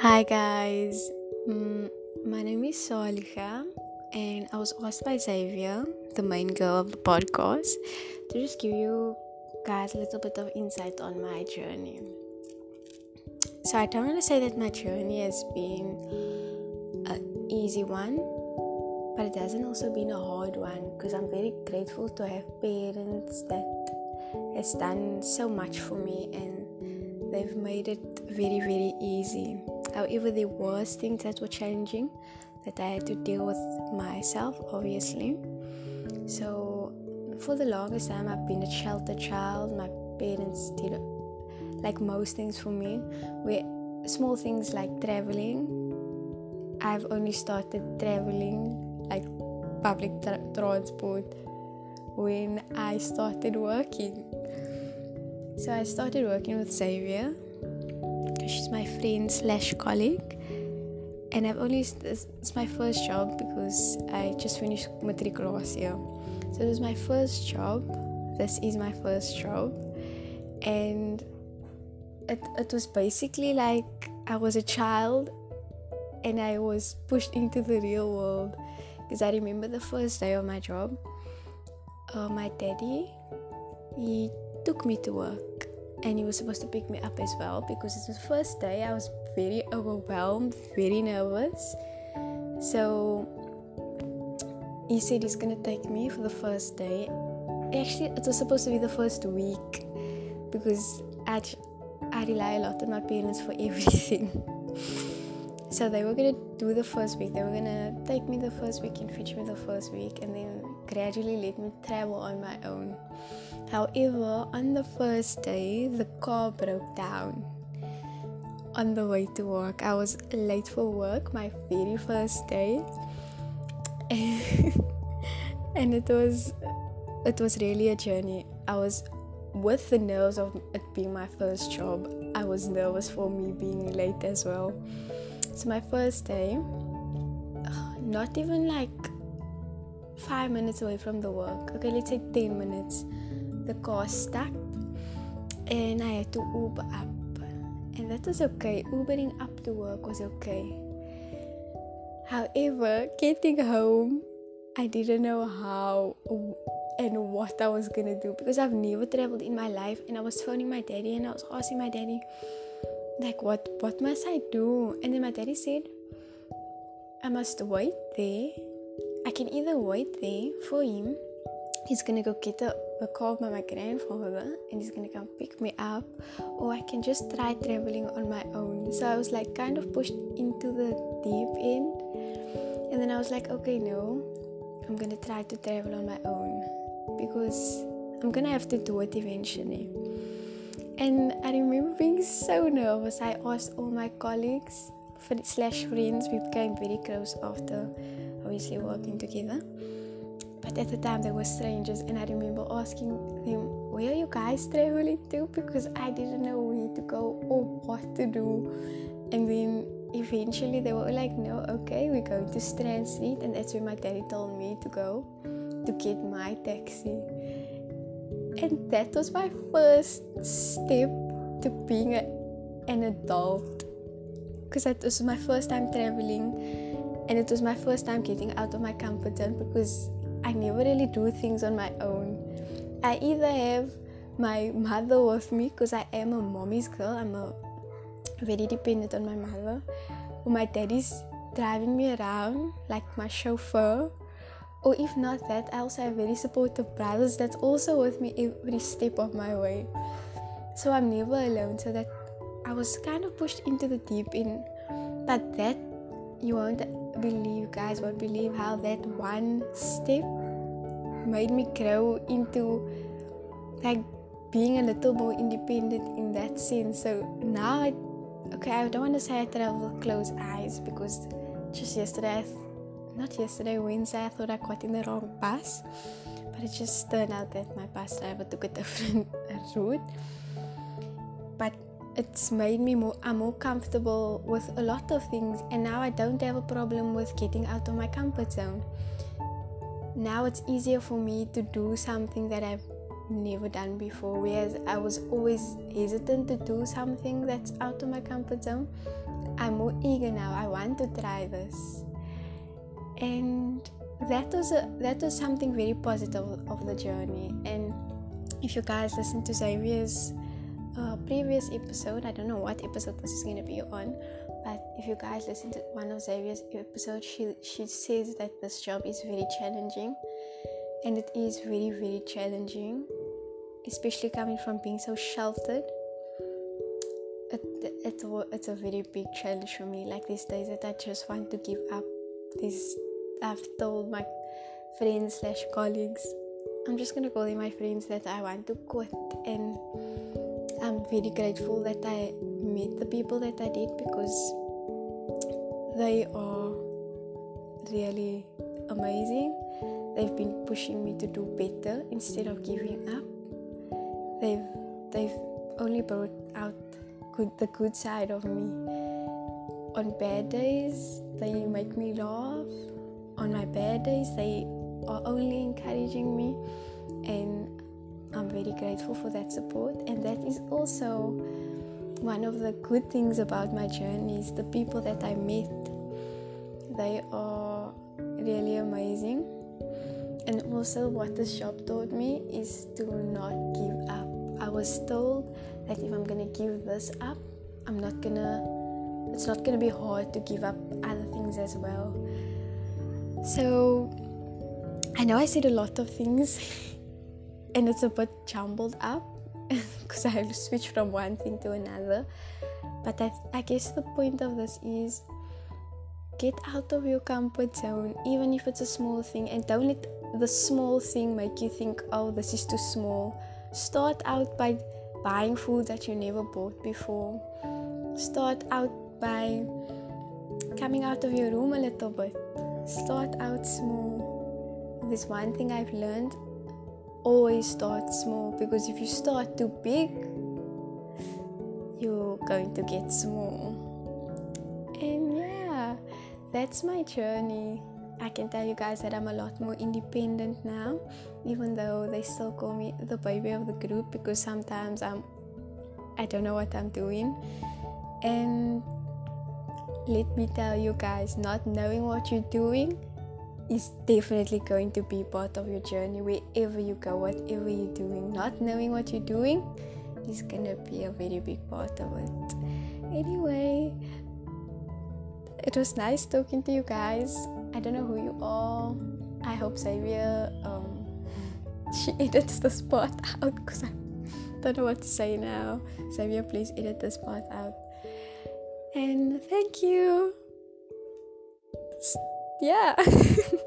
Hi guys, mm, my name is Saaliegah, and I was asked by Xavier, the main girl of the podcast, to just give you guys a little bit of insight on my journey. So I don't want to say that my journey has been an easy one, but it hasn't also been a hard one because I'm very grateful to have parents that has done so much for me and they've made it very very easy However, there was things that were challenging that I had to deal with myself, obviously. So for the longest time, I've been a sheltered child. My parents did like most things for me. Where small things like traveling, I've only started traveling like public tra- transport when I started working. So I started working with Xavier she's my friend slash colleague and I've only it's my first job because I just finished matric last year. So it was my first job. This is my first job, and it it was basically like I was a child, and I was pushed into the real world. Because I remember the first day of my job, uh, my daddy he took me to work and he was supposed to pick me up as well because it was the first day I was very overwhelmed, very nervous. So he said he's gonna take me for the first day. Actually, it was supposed to be the first week because I, I rely a lot on my parents for everything. so they were gonna do the first week. They were gonna take me the first week and fetch me the first week, and then gradually let me travel on my own. However, on the first day, the car broke down. On the way to work, I was late for work, my very first day, and it was it was really a journey. I was with the nerves of it being my first job. I was nervous for me being late as well. So my first day, not even like five minutes away from the work. Okay, let's say ten minutes the car stuck and I had to Uber up. And that was okay. Ubering up to work was okay. However, getting home, I didn't know how and what I was gonna do because I've never traveled in my life and I was phoning my daddy and I was asking my daddy like what what must I do? And then my daddy said I must wait there. I can either wait there for him he's gonna go get a, a call by my grandfather and he's gonna come pick me up or i can just try traveling on my own. So i was like kind of pushed into the deep end and then i was like okay no i'm gonna try to travel on my own because i'm gonna have to do it eventually. And i remember being so nervous. I asked all my colleagues slash friends. We became very close after obviously working together but at the time they were strangers and I remember asking them, Where are you guys traveling to? Because I didn't know where to go or what to do. And then eventually they were like, No, okay, we're going to Strand Street and that's where my daddy told me to go to get my taxi. And that was my first step to being a, an adult. Because that was my first time traveling and it was my first time getting out of my comfort zone because I never really do things on my own. I either have my mother with me because I am a mommy's girl. I'm a very dependent on my mother. Or my daddy's driving me around like my chauffeur. Or if not that, I also have very supportive brothers that's also with me every step of my way. So I'm never alone. So that I was kind of pushed into the deep end. But that you won't believe, guys, won't believe how that one step made me grow into like being a little more independent in that sense. So now, I, okay, I don't want to say I travel with closed eyes because just yesterday, not yesterday, Wednesday, I thought I got in the wrong bus, but it just turned out that my bus driver took a different route. But it's made me more I'm more comfortable with a lot of things and now I don't have a problem with getting out of my comfort zone. Now it's easier for me to do something that I've never done before whereas I was always hesitant to do something that's out of my comfort zone. I'm more eager now. I want to try this. And that was a that was something very positive of the journey. And if you guys listen to Xavier's previous episode, I don't know what episode this is gonna be on, but if you guys listen to one of Xavier's episodes, she she says that this job is very challenging, and it is very very challenging, especially coming from being so sheltered. It, it, it's a very big challenge for me. Like these days that I just want to give up. This I've told my friends slash colleagues. I'm just gonna call them my friends that I want to quit and I'm very grateful that I met the people that I did because they are really amazing. They've been pushing me to do better instead of giving up. They've they've only brought out good the good side of me. On bad days, they make me laugh. On my bad days, they are only encouraging me and I'm very grateful for that support, and that is also one of the good things about my journey is the people that I met. They are really amazing, and also what the shop taught me is to not give up. I was told that if I'm gonna give this up, I'm not gonna. It's not gonna be hard to give up other things as well. So I know I said a lot of things. and it's a bit jumbled up because I have to switch from one thing to another. But I, I guess the point of this is get out of your comfort zone, even if it's a small thing, and don't let the small thing make you think, oh, this is too small. Start out by buying food that you never bought before. Start out by coming out of your room a little bit. Start out small. This one thing I've learned always start small because if you start too big, you're going to get small. And yeah, that's my journey. I can tell you guys that I'm a lot more independent now, even though they still call me the baby of the group because sometimes I'm I don't know what I'm doing. And let me tell you guys, not knowing what you're doing is definitely going to be part of your journey wherever you go, whatever you're doing. Not knowing what you're doing is gonna be a very big part of it. Anyway, it was nice talking to you guys. I don't know who you are. I hope Xavier um, she edits this part out because I don't know what to say now. Xavier, please edit this part out. And thank you yeah